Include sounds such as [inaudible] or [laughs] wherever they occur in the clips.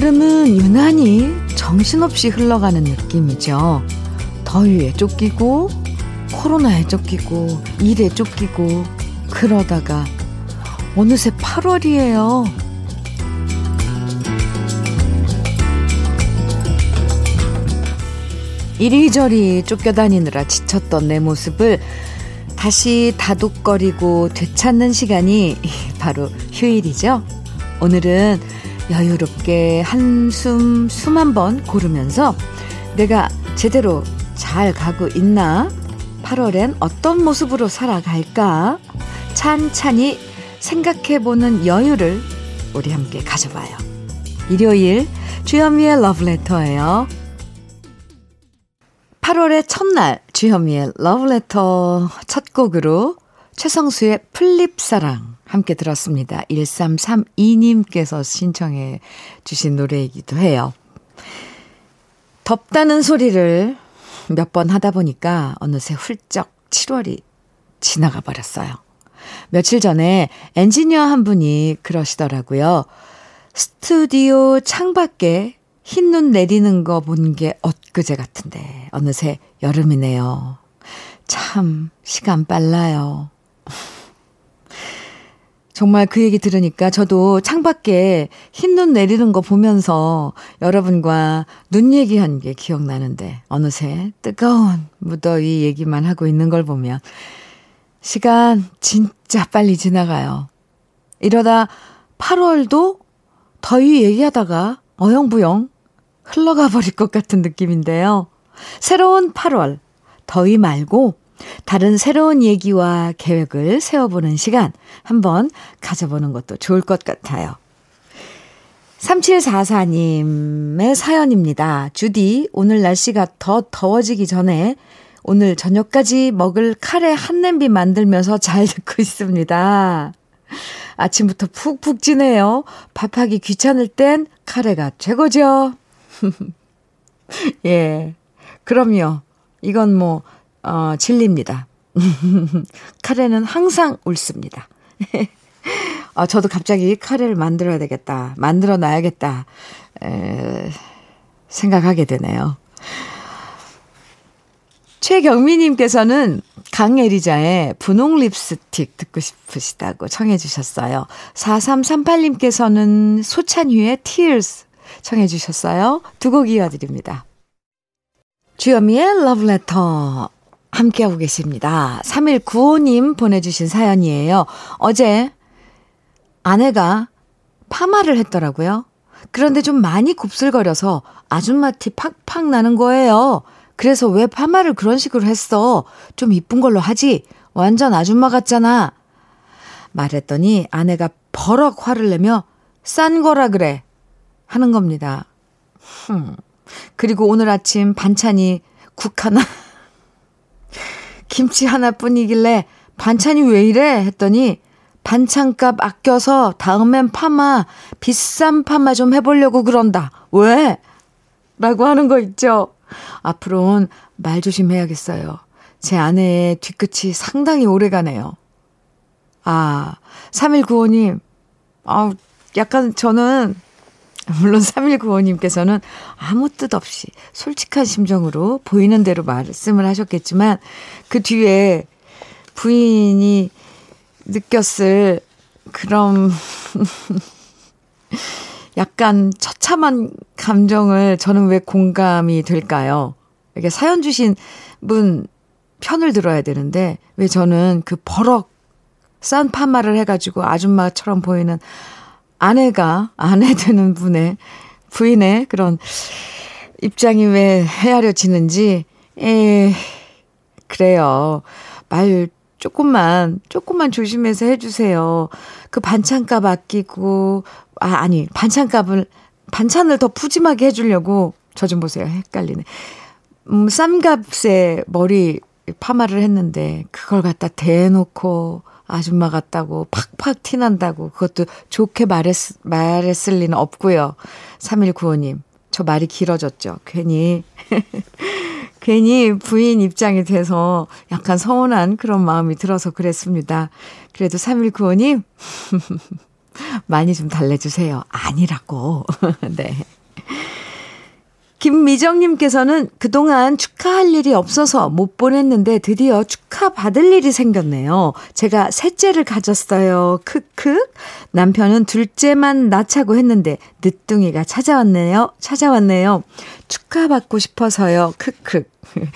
올여름은 유난히 정신없이 흘러가는 느낌이죠. 더위에 쫓기고, 코로나에 쫓기고, 일에 쫓기고, 그러다가 어느새 8월이에요. 이리저리 쫓겨다니느라 지쳤던 내 모습을 다시 다독거리고 되찾는 시간이 바로 휴일이죠. 오늘은 여유롭게 한숨 숨 한 번 고르면서 내가 제대로 잘 가고 있나? 8월엔 어떤 모습으로 살아갈까? 찬찬히 생각해보는 여유를 우리 함께 가져봐요. 일요일 주현미의 러브레터예요. 8월의 첫날 주현미의 러브레터 첫 곡으로 최성수의 플립사랑 함께 들었습니다. 1332님께서 신청해 주신 노래이기도 해요. 덥다는 소리를 몇 번 하다 보니까 어느새 훌쩍 7월이 지나가 버렸어요. 며칠 전에 엔지니어 한 분이 그러시더라고요. 스튜디오 창밖에 흰 눈 내리는 거 본 게 엊그제 같은데 어느새 여름이네요. 참 시간 빨라요. 정말 그 얘기 들으니까 저도 창밖에 흰 눈 내리는 거 보면서 여러분과 눈 얘기한 게 기억나는데 어느새 뜨거운 무더위 얘기만 하고 있는 걸 보면 시간 진짜 빨리 지나가요. 이러다 8월도 더위 얘기하다가 어영부영 흘러가 버릴 것 같은 느낌인데요. 새로운 8월, 더위 말고 다른 새로운 얘기와 계획을 세워보는 시간 한번 가져보는 것도 좋을 것 같아요. 3744님의 사연입니다. 주디, 오늘 날씨가 더 더워지기 전에 오늘 저녁까지 먹을 카레 한 냄비 만들면서 잘 듣고 있습니다. 아침부터 푹푹 찌네요. 밥하기 귀찮을 땐 카레가 최고죠. [laughs] 예. 그럼요. 이건 뭐, 어, 진리입니다. [laughs] 카레는 항상 옳습니다. 아, [laughs] 저도 갑자기 카레를 만들어야 되겠다. 만들어 놔야겠다. 에, 생각하게 되네요. 최경미님께서는 강애리자의 분홍 립스틱 듣고 싶으시다고 청해 주셨어요. 4338님께서는 소찬휘의 Tears 청해 주셨어요. 두 곡 이어드립니다. 주여미의 러브레터 함께하고 계십니다. 3195님 보내주신 사연이에요. 어제 아내가 파마를 했더라고요. 그런데 좀 많이 곱슬거려서 아줌마 티 팍팍 나는 거예요. 그래서 왜 파마를 그런 식으로 했어? 좀 이쁜 걸로 하지? 완전 아줌마 같잖아. 말했더니 아내가 버럭 화를 내며 싼 거라 그래. 하는 겁니다. 흠. 그리고 오늘 아침 반찬이 국 하나, 김치 하나뿐이길래 반찬이 왜 이래? 했더니 반찬값 아껴서 다음엔 파마, 비싼 파마 좀 해보려고 그런다. 왜? 라고 하는 거 있죠. 앞으로는 말 조심해야겠어요. 제 아내의 뒤끝이 상당히 오래 가네요. 아, 3195님. 아 약간 저는 물론 3195님께서는 아무 뜻 없이 솔직한 심정으로 보이는 대로 말씀을 하셨겠지만 그 뒤에 부인이 느꼈을 그런 [laughs] 약간 처참한 감정을 저는 왜 공감이 될까요? 이게 사연 주신 분 편을 들어야 되는데 왜 저는 그 버럭 싼 파마를 해가지고 아줌마처럼 보이는 아내가 아내 [laughs] 되는 분의 부인의 그런 입장이 왜 헤아려지는지 에 그래요. 말 조금만 조금만 조심해서 해주세요. 그 반찬값 아끼고 아 아니 반찬값을 반찬을 더 푸짐하게 해주려고 저 좀 보세요 헷갈리네. 음, 싼 값에 머리 파마를 했는데 그걸 갖다 대놓고 아줌마 같다고 팍팍 티난다고 그것도 좋게 말했, 말했을 리는 없고요. 3195님, 저 말이 길어졌죠. 괜히, [laughs] 괜히 부인 입장이 돼서 약간 서운한 그런 마음이 들어서 그랬습니다. 그래도 3195님, [laughs] 많이 좀 달래주세요. 아니라고. [laughs] 네. 김미정님께서는 그동안 축하할 일이 없어서 못 보냈는데 드디어 축하받을 일이 생겼네요. 제가 셋째를 가졌어요. 크크. 남편은 둘째만 낳자고 했는데 늦둥이가 찾아왔네요. 찾아왔네요. 축하받고 싶어서요. 크크. [laughs]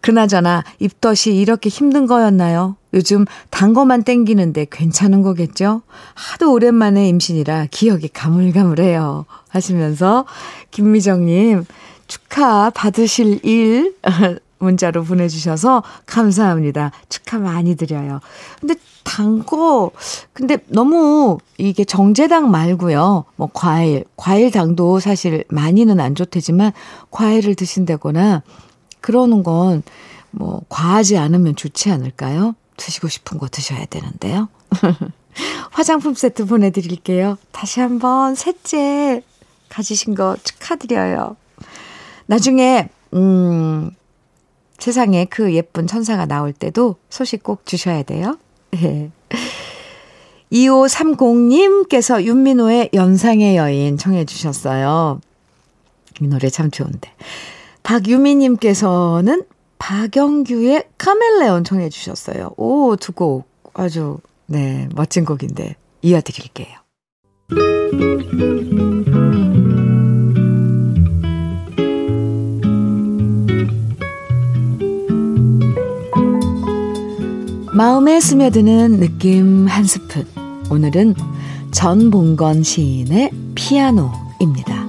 그나저나 입덧이 이렇게 힘든 거였나요? 요즘 단 거만 땡기는데 괜찮은 거겠죠? 하도 오랜만에 임신이라 기억이 가물가물해요. 하시면서 김미정님 축하 받으실 일 [laughs] 문자로 보내주셔서 감사합니다. 축하 많이 드려요. 근데 단 거, 근데 너무 이게 정제당 말고요. 뭐 과일, 과일 당도 사실 많이는 안 좋대지만 과일을 드신다거나 그러는 건 뭐 과하지 않으면 좋지 않을까요? 드시고 싶은 거 드셔야 되는데요. [laughs] 화장품 세트 보내드릴게요. 다시 한번 셋째 가지신 거 축하드려요. 나중에, 음, 세상에 그 예쁜 천사가 나올 때도 소식 꼭 주셔야 돼요. [laughs] 2530님께서 윤민호의 연상의 여인 청해 주셨어요. 이 노래 참 좋은데. 박유미님께서는 박영규의 카멜레온 청해 주셨어요. 오, 두 곡 아주, 네, 멋진 곡인데 이어드릴게요. 마음에 스며드는 느낌 한 스푼. 오늘은 전봉건 시인의 피아노입니다.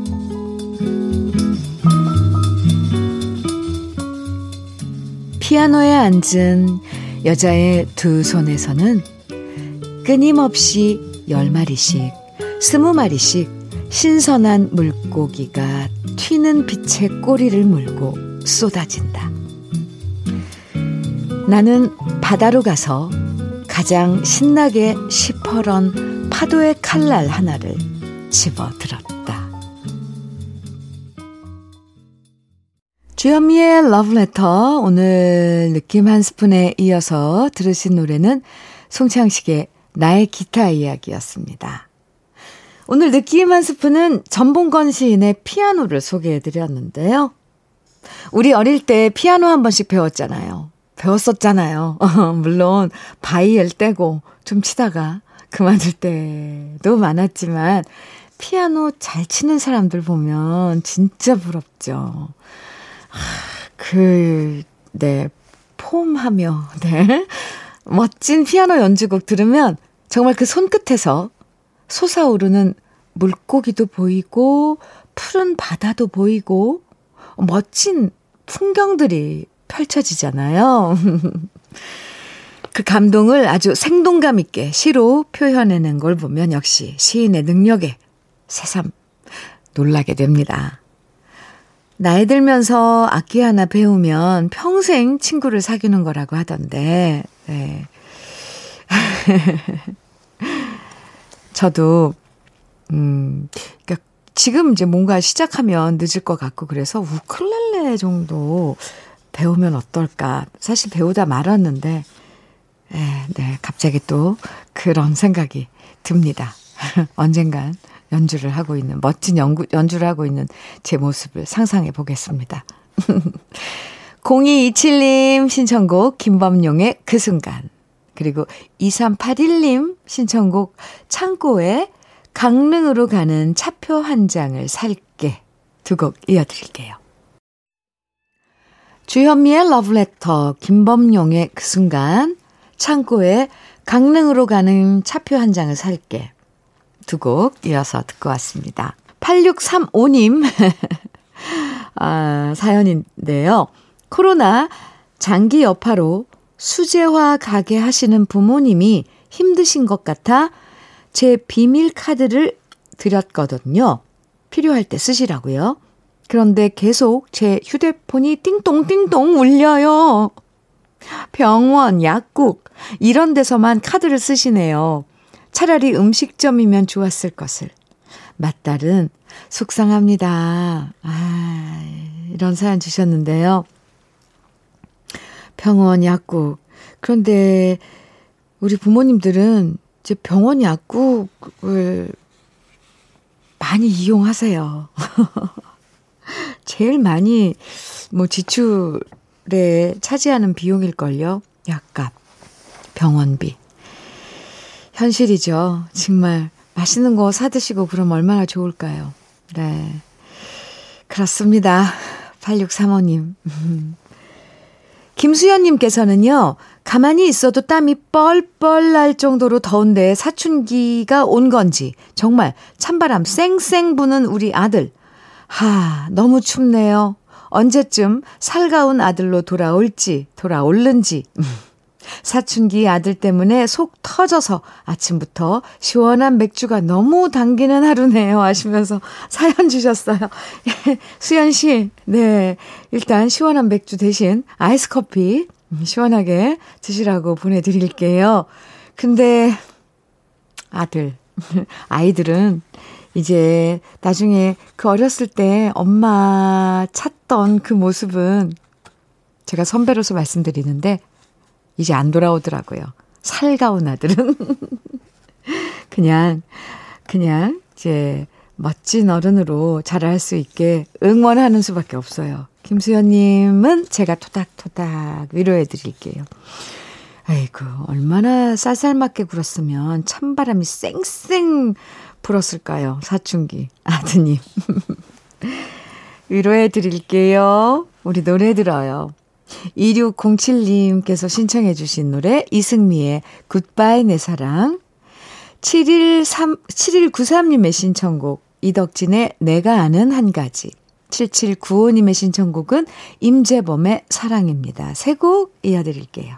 피아노에 앉은 여자의 두 손에서는 끊임없이 열 마리씩, 스무 마리씩 신선한 물고기가 튀는 빛의 꼬리를 물고 쏟아진다. 나는 바다로 가서 가장 신나게 시퍼런 파도의 칼날 하나를 집어 들었다. 주현미의 러브레터 오늘 느낌 한 스푼에 이어서 들으신 노래는 송창식의 나의 기타 이야기였습니다. 오늘 느낌 한 스푼은 전봉건 시인의 피아노를 소개해 드렸는데요. 우리 어릴 때 피아노 한 번씩 배웠잖아요. 배웠었잖아요. [laughs] 물론 바이엘 떼고 좀 치다가 그만둘 때도 많았지만 피아노 잘 치는 사람들 보면 진짜 부럽죠. 그, 네, 폼하며, [laughs] 네. 멋진 피아노 연주곡 들으면 정말 그 손끝에서 솟아오르는 물고기도 보이고, 푸른 바다도 보이고, 멋진 풍경들이 펼쳐지잖아요. [laughs] 그 감동을 아주 생동감 있게 시로 표현해낸 걸 보면 역시 시인의 능력에 새삼 놀라게 됩니다. 나이 들면서 악기 하나 배우면 평생 친구를 사귀는 거라고 하던데, 네. [laughs] 저도, 음, 그니까 지금 이제 뭔가 시작하면 늦을 것 같고 그래서 우클렐레 정도 배우면 어떨까. 사실 배우다 말았는데, 에, 네, 갑자기 또 그런 생각이 듭니다. [laughs] 언젠간 연주를 하고 있는, 멋진 연구, 연주를 하고 있는 제 모습을 상상해 보겠습니다. [laughs] 0227님 신청곡 김범용의 그 순간. 그리고 2381님 신청곡 창고에 강릉으로 가는 차표 한 장을 살게 두 곡 이어드릴게요. 주현미의 러브레터, 김범용의 그 순간, 창고에 강릉으로 가는 차표 한 장을 살게. 두 곡 이어서 듣고 왔습니다. 8635님, [laughs] 아, 사연인데요. 코로나 장기 여파로 수제화 가게 하시는 부모님이 힘드신 것 같아 제 비밀 카드를 드렸거든요. 필요할 때 쓰시라고요. 그런데 계속 제 휴대폰이 띵동띵동 울려요. 병원, 약국, 이런 데서만 카드를 쓰시네요. 차라리 음식점이면 좋았을 것을. 맞딸은 속상합니다. 아, 이런 사연 주셨는데요. 병원, 약국. 그런데 우리 부모님들은 이제 병원 약국을 많이 이용하세요. [laughs] 제일 많이 뭐 지출에 차지하는 비용일걸요. 약값, 병원비. 현실이죠. 정말 맛있는 거 사드시고 그럼 얼마나 좋을까요? 네. 그렇습니다. 8635님. [laughs] 김수연님께서는요, 가만히 있어도 땀이 뻘뻘 날 정도로 더운데 사춘기가 온 건지, 정말 찬바람 쌩쌩 부는 우리 아들. 하, 너무 춥네요. 언제쯤 살가운 아들로 돌아올지, 돌아올는지. [laughs] 사춘기 아들 때문에 속 터져서 아침부터 시원한 맥주가 너무 당기는 하루네요. 하시면서 [laughs] 사연 주셨어요. [laughs] 수연 씨, 네. 일단 시원한 맥주 대신 아이스 커피 시원하게 드시라고 보내드릴게요. 근데 아들, 아이들은 이제 나중에 그 어렸을 때 엄마 찾던 그 모습은 제가 선배로서 말씀드리는데 이제 안 돌아오더라고요. 살가운 아들은. [laughs] 그냥, 그냥 이제 멋진 어른으로 자랄 수 있게 응원하는 수밖에 없어요. 김수현님은 제가 토닥토닥 위로해 드릴게요. 아이고, 얼마나 쌀쌀맞게 굴었으면 찬바람이 쌩쌩 불었을까요? 사춘기 아드님. [laughs] 위로해 드릴게요. 우리 노래 들어요. 2607님께서 신청해 주신 노래 이승미의 굿바이 내 사랑 7193, 7193님의 신청곡 이덕진의 내가 아는 한 가지 7795님의 신청곡은 임재범의 사랑입니다. 세 곡 이어드릴게요.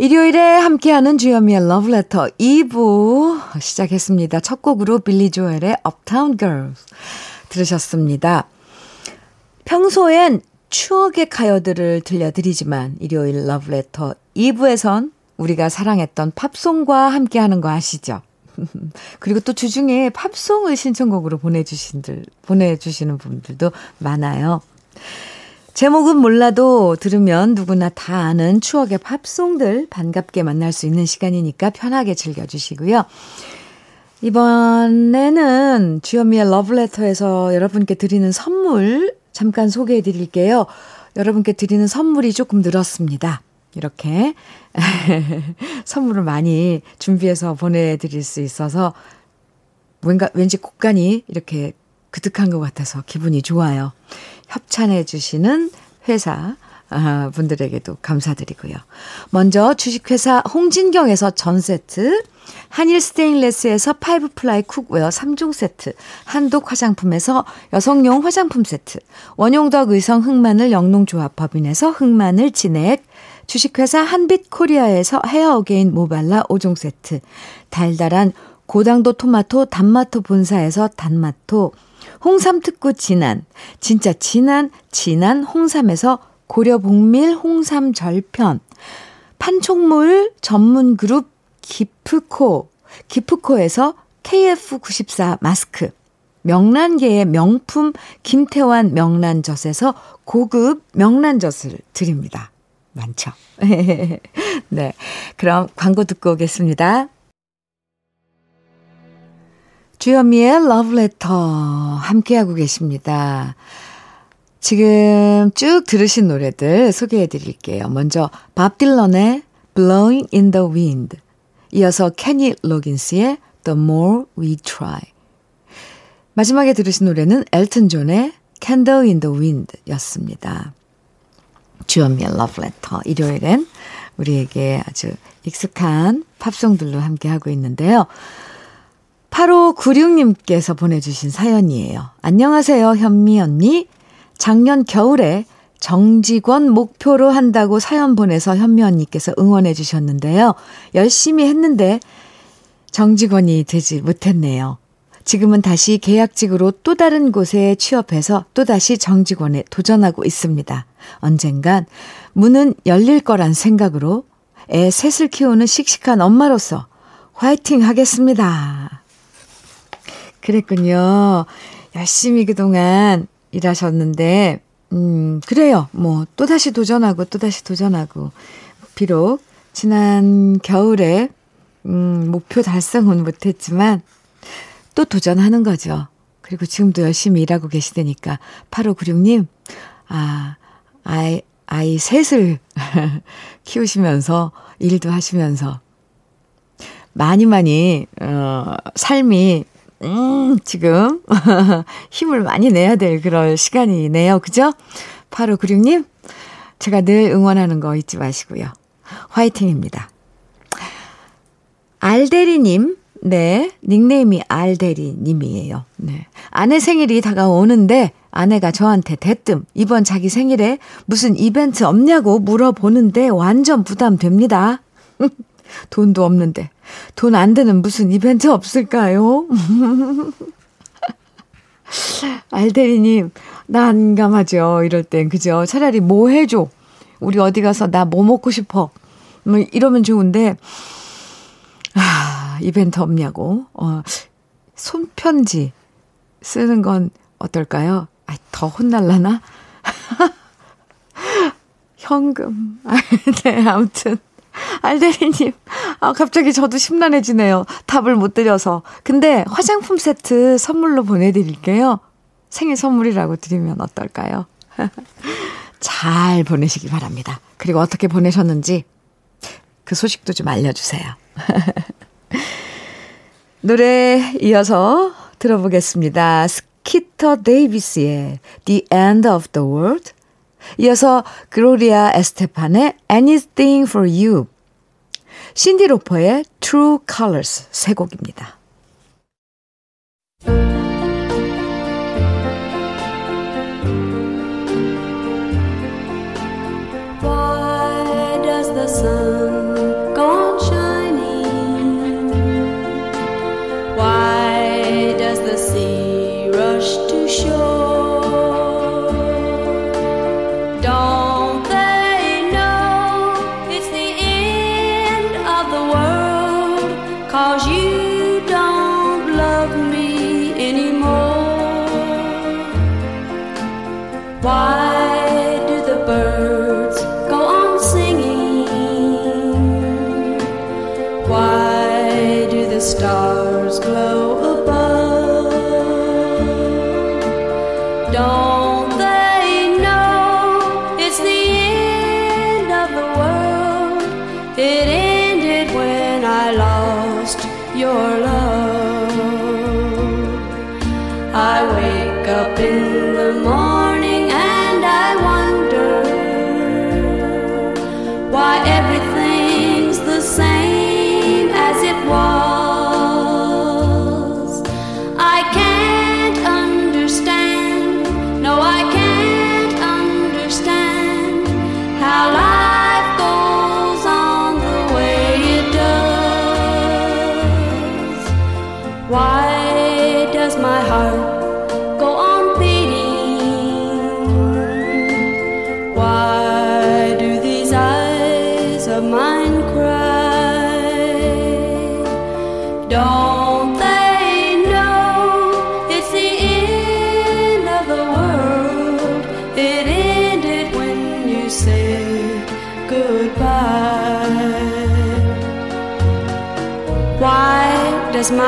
일요일에 함께하는 주현미의 Letter 2부 시작했습니다. 첫 곡으로 빌리 조엘의 Uptown Girls 들으셨습니다. 평소엔 추억의 가요들을 들려드리지만 일요일 Letter 2부에선 우리가 사랑했던 팝송과 함께하는 거 아시죠? [laughs] 그리고 또 주중에 팝송을 신청곡으로 보내주신들, 보내주시는 분들도 많아요. 제목은 몰라도 들으면 누구나 다 아는 추억의 팝송들 반갑게 만날 수 있는 시간이니까 편하게 즐겨주시고요. 이번에는 주현미의 러브레터에서 여러분께 드리는 선물 잠깐 소개해 드릴게요. 여러분께 드리는 선물이 조금 늘었습니다. 이렇게 [laughs] 선물을 많이 준비해서 보내드릴 수 있어서 뭔가 왠지 곡간이 이렇게 그득한 것 같아서 기분이 좋아요. 협찬해 주시는 회사 아, 분들에게도 감사드리고요. 먼저 주식회사 홍진경에서 전 세트, 한일 스테인레스에서 five ply cookware 3종 세트, 한독 화장품에서 여성용 화장품 세트, 원용덕 의성 흑마늘 영농조합 법인에서 흑마늘 진액, 주식회사 한빛 코리아에서 헤어 어게인 모발라 5종 세트, 달달한 고당도 토마토 단마토 본사에서 단마토, 홍삼 특구 진한, 진짜 진한, 진한 홍삼에서 고려 복밀 홍삼 절편, 판촉물 전문 그룹 기프코, 기프코에서 KF94 마스크, 명란계의 명품 김태환 명란젓에서 고급 명란젓을 드립니다. 많죠. [laughs] 네. 그럼 광고 듣고 오겠습니다. 주현미의 러브레터 함께하고 계십니다. 지금 쭉 들으신 노래들 소개해 드릴게요. 먼저 밥 딜런의 Blowing in the Wind 이어서 케니 로긴스의 The More We Try 마지막에 들으신 노래는 엘튼 존의 Candle in the Wind 였습니다. 주현미의 러브레터 일요일엔 우리에게 아주 익숙한 팝송들로 함께하고 있는데요. 8596님께서 보내주신 사연이에요. 안녕하세요, 현미 언니. 작년 겨울에 정직원 목표로 한다고 사연 보내서 현미 언니께서 응원해 주셨는데요. 열심히 했는데 정직원이 되지 못했네요. 지금은 다시 계약직으로 또 다른 곳에 취업해서 또다시 정직원에 도전하고 있습니다. 언젠간 문은 열릴 거란 생각으로 애 셋을 키우는 씩씩한 엄마로서 화이팅 하겠습니다. 그랬군요. 열심히 그동안 일하셨는데, 음, 그래요. 뭐, 또다시 도전하고, 또다시 도전하고. 비록, 지난 겨울에, 음, 목표 달성은 못했지만, 또 도전하는 거죠. 그리고 지금도 열심히 일하고 계시다니까. 8596님, 아, 아이, 아이 셋을 [laughs] 키우시면서, 일도 하시면서, 많이 많이, 어, 삶이 음, 지금 [laughs] 힘을 많이 내야 될 그럴 시간이네요. 그죠? 8596님, 제가 늘 응원하는 거 잊지 마시고요. 화이팅입니다. 알대리님, 네, 닉네임이 알대리님이에요. 네. 아내 생일이 다가오는데 아내가 저한테 대뜸 이번 자기 생일에 무슨 이벤트 없냐고 물어보는데 완전 부담됩니다. [laughs] 돈도 없는데 돈안 드는 무슨 이벤트 없을까요? [laughs] 알대리님, 난감하죠. 이럴 땐, 그죠? 차라리 뭐 해줘. 우리 어디 가서 나 뭐 먹고 싶어. 뭐 이러면 좋은데, 아, 이벤트 없냐고. 어, 손편지 쓰는 건 어떨까요? 아, 더 혼날라나? [laughs] 현금. [laughs] 네, 아무튼. 알대리님, 아, 갑자기 저도 심란해지네요. 답을 못 드려서. 근데 화장품 세트 선물로 보내드릴게요. 생일 선물이라고 드리면 어떨까요? [laughs] 잘 보내시기 바랍니다. 그리고 어떻게 보내셨는지 그 소식도 좀 알려주세요. [laughs] 노래 이어서 들어보겠습니다. 스키터 데이비스의 The End of the World 이어서 그로리아 에스테판의 Anything for You, 신디 로퍼의 True Colors 세 곡입니다.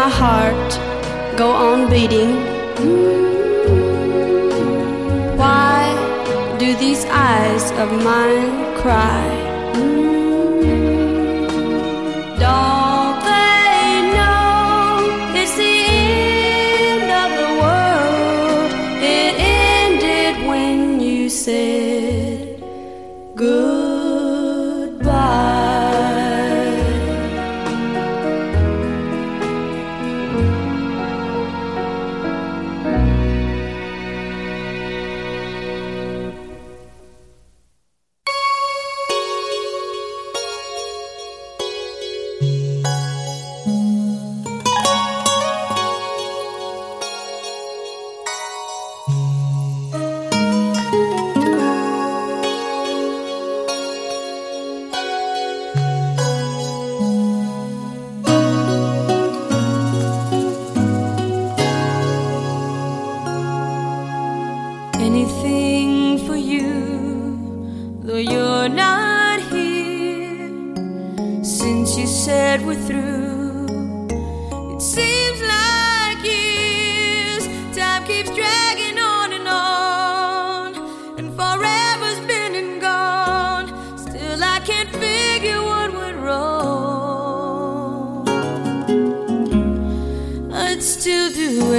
My heart go on beating? Why do these eyes of mine cry?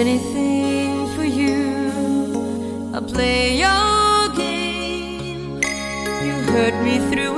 anything for you. I'll play your game. You hurt me through.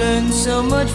learned so much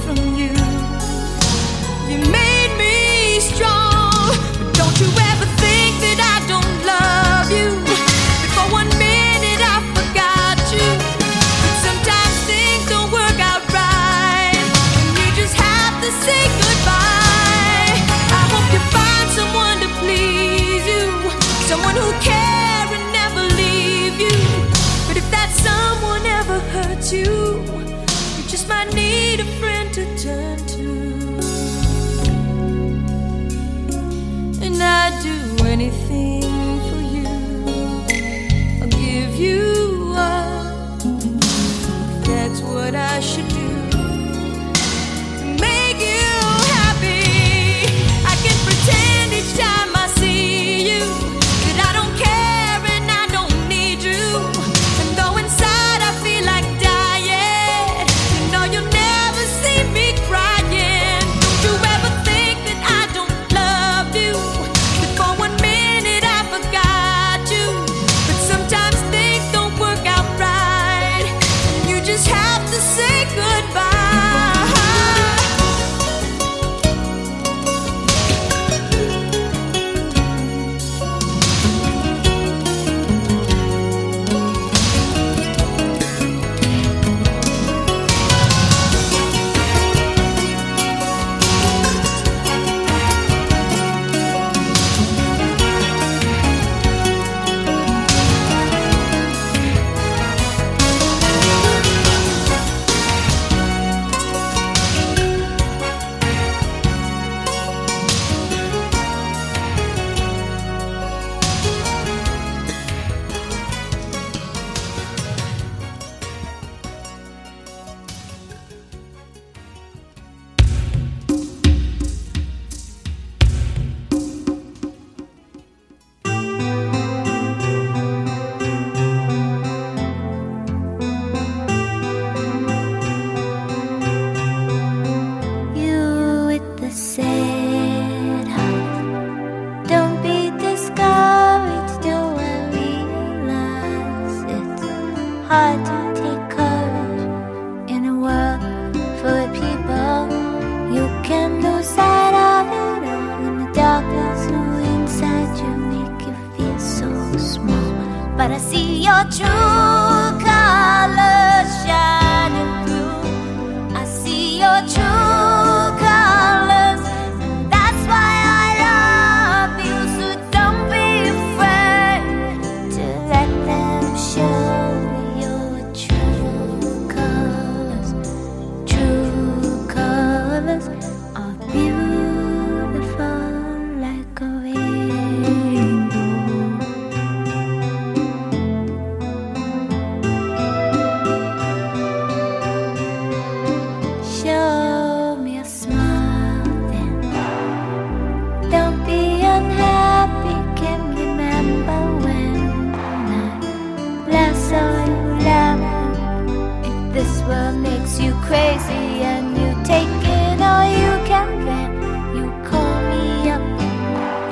crazy and you take it all you can get. You call me up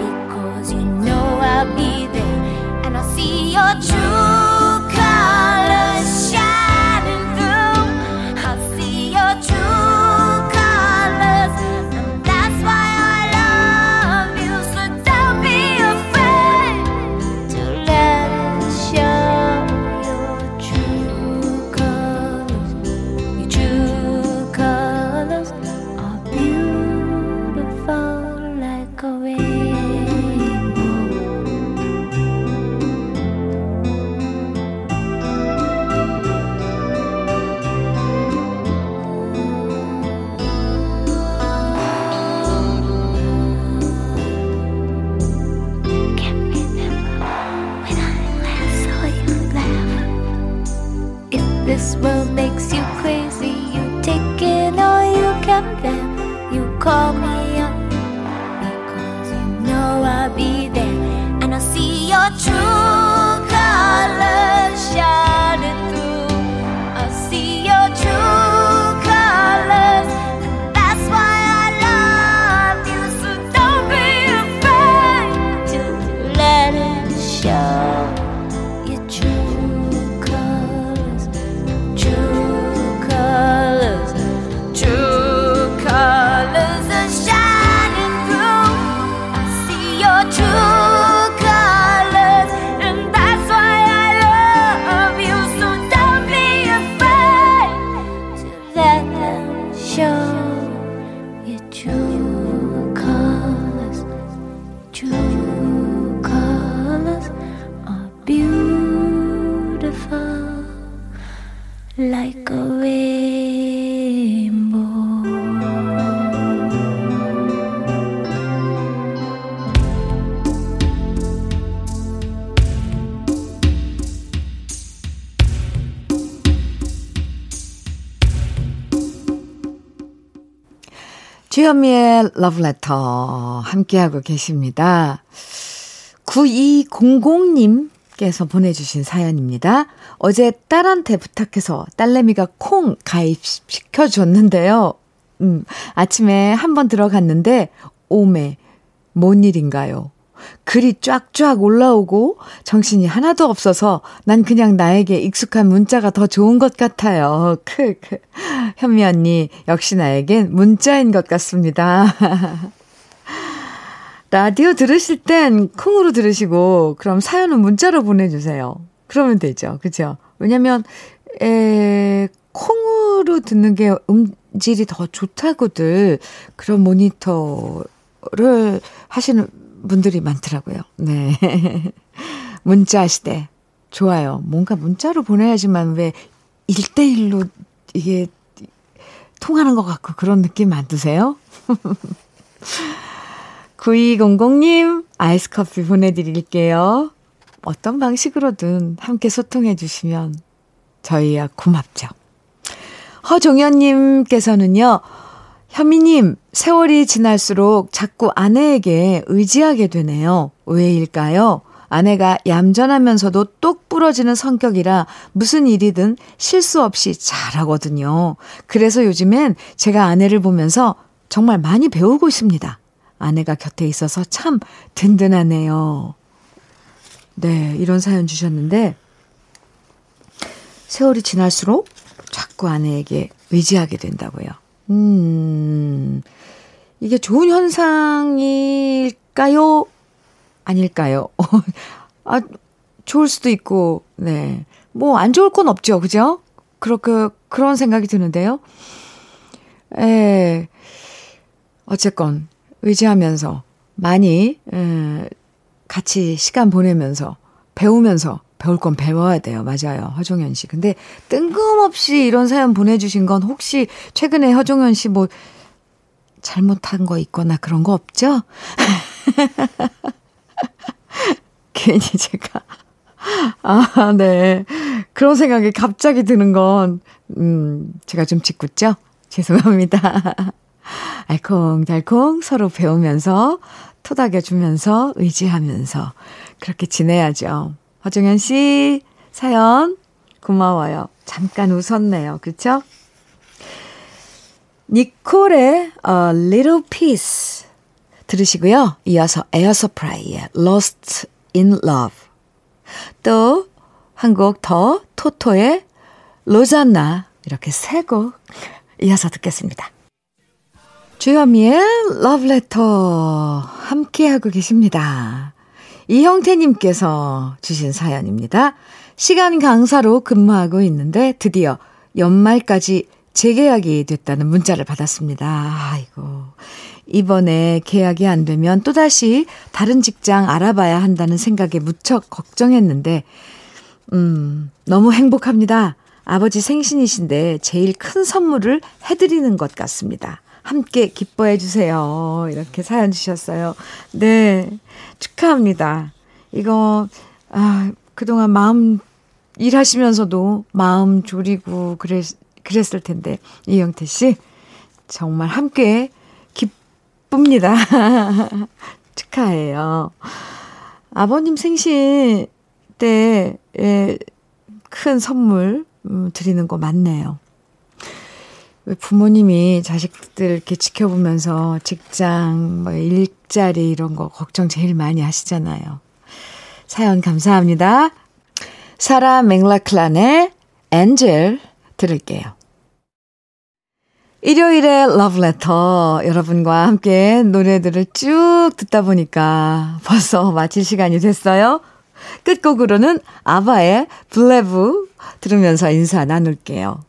because you know I'll be there and I'll see your truth. world makes you crazy. You take in all you can bear. You call me up because you know I'll be there and I'll see your truth. 주현미의 러브레터 함께하고 계십니다. 9200님께서 보내주신 사연입니다. 어제 딸한테 부탁해서 딸내미가 콩 가입시켜줬는데요. 음, 아침에 한 번 들어갔는데, 오메, 뭔 일인가요? 글이 쫙쫙 올라오고 정신이 하나도 없어서 난 그냥 나에게 익숙한 문자가 더 좋은 것 같아요. [laughs] 크크. 현미 언니, 역시 나에겐 문자인 것 같습니다. [laughs] 라디오 들으실 땐 콩으로 들으시고, 그럼 사연은 문자로 보내주세요. 그러면 되죠. 그죠? 왜냐면, 에, 콩으로 듣는 게 음질이 더 좋다고들 그런 모니터를 하시는 분들이 많더라고요. 네. [laughs] 문자 시대. 좋아요. 뭔가 문자로 보내야지만 왜 1대1로 이게 통하는 것 같고 그런 느낌 안 드세요? [laughs] 9200님, 아이스 커피 보내드릴게요. 어떤 방식으로든 함께 소통해 주시면 저희야 고맙죠. 허종현님께서는요, 현미님, 세월이 지날수록 자꾸 아내에게 의지하게 되네요. 왜일까요? 아내가 얌전하면서도 똑 부러지는 성격이라 무슨 일이든 실수 없이 잘하거든요. 그래서 요즘엔 제가 아내를 보면서 정말 많이 배우고 있습니다. 아내가 곁에 있어서 참 든든하네요. 네, 이런 사연 주셨는데, 세월이 지날수록 자꾸 아내에게 의지하게 된다고요. 음, 이게 좋은 현상일까요? 아닐까요? [laughs] 아, 좋을 수도 있고, 네. 뭐, 안 좋을 건 없죠. 그죠? 그렇게, 그런 생각이 드는데요. 에, 어쨌건, 의지하면서, 많이, 에, 같이 시간 보내면서, 배우면서, 배울 건 배워야 돼요. 맞아요. 허종현 씨. 근데 뜬금없이 이런 사연 보내주신 건 혹시 최근에 허종현 씨 뭐 잘못한 거 있거나 그런 거 없죠? [laughs] 괜히 제가. [laughs] 아, 네. 그런 생각이 갑자기 드는 건, 음, 제가 좀 짓궂죠? 죄송합니다. [laughs] 알콩달콩 서로 배우면서, 토닥여주면서, 의지하면서, 그렇게 지내야죠. 허정현 씨, 사연, 고마워요. 잠깐 웃었네요. 그쵸? 니콜의 A Little Peace 들으시고요. 이어서 에어 서플라이의 Lost in Love 또 한 곡 더 토토의 로잔나 이렇게 세 곡 이어서 듣겠습니다. 주현미의 러브레터 함께하고 계십니다. 이형태님께서 주신 사연입니다. 시간 강사로 근무하고 있는데 드디어 연말까지 재계약이 됐다는 문자를 받았습니다. 아이고. 이번에 계약이 안 되면 또다시 다른 직장 알아봐야 한다는 생각에 무척 걱정했는데, 음, 너무 행복합니다. 아버지 생신이신데 제일 큰 선물을 해드리는 것 같습니다. 함께 기뻐해 주세요. 이렇게 사연 주셨어요. 네. 축하합니다. 이거, 아, 그동안 마음, 일하시면서도 마음 졸이고 그랬, 그랬을 텐데, 이영태 씨, 정말 함께 바쁩니다. [laughs] 축하해요. 아버님 생신 때에 큰 선물 음, 드리는 거 맞네요. 부모님이 자식들 이렇게 지켜보면서 직장, 뭐 일자리 이런 거 걱정 제일 많이 하시잖아요. 사연 감사합니다. 사라 맥라클란의 엔젤 들을게요. 일요일에 러브레터 여러분과 함께 노래들을 쭉 듣다 보니까 벌써 마칠 시간이 됐어요. 끝곡으로는 아바의 블레브 들으면서 인사 나눌게요.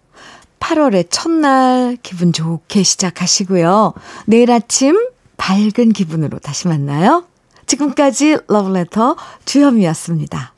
8월의 첫날 기분 좋게 시작하시고요. 내일 아침 밝은 기분으로 다시 만나요. 지금까지 러브레터 주현미였습니다.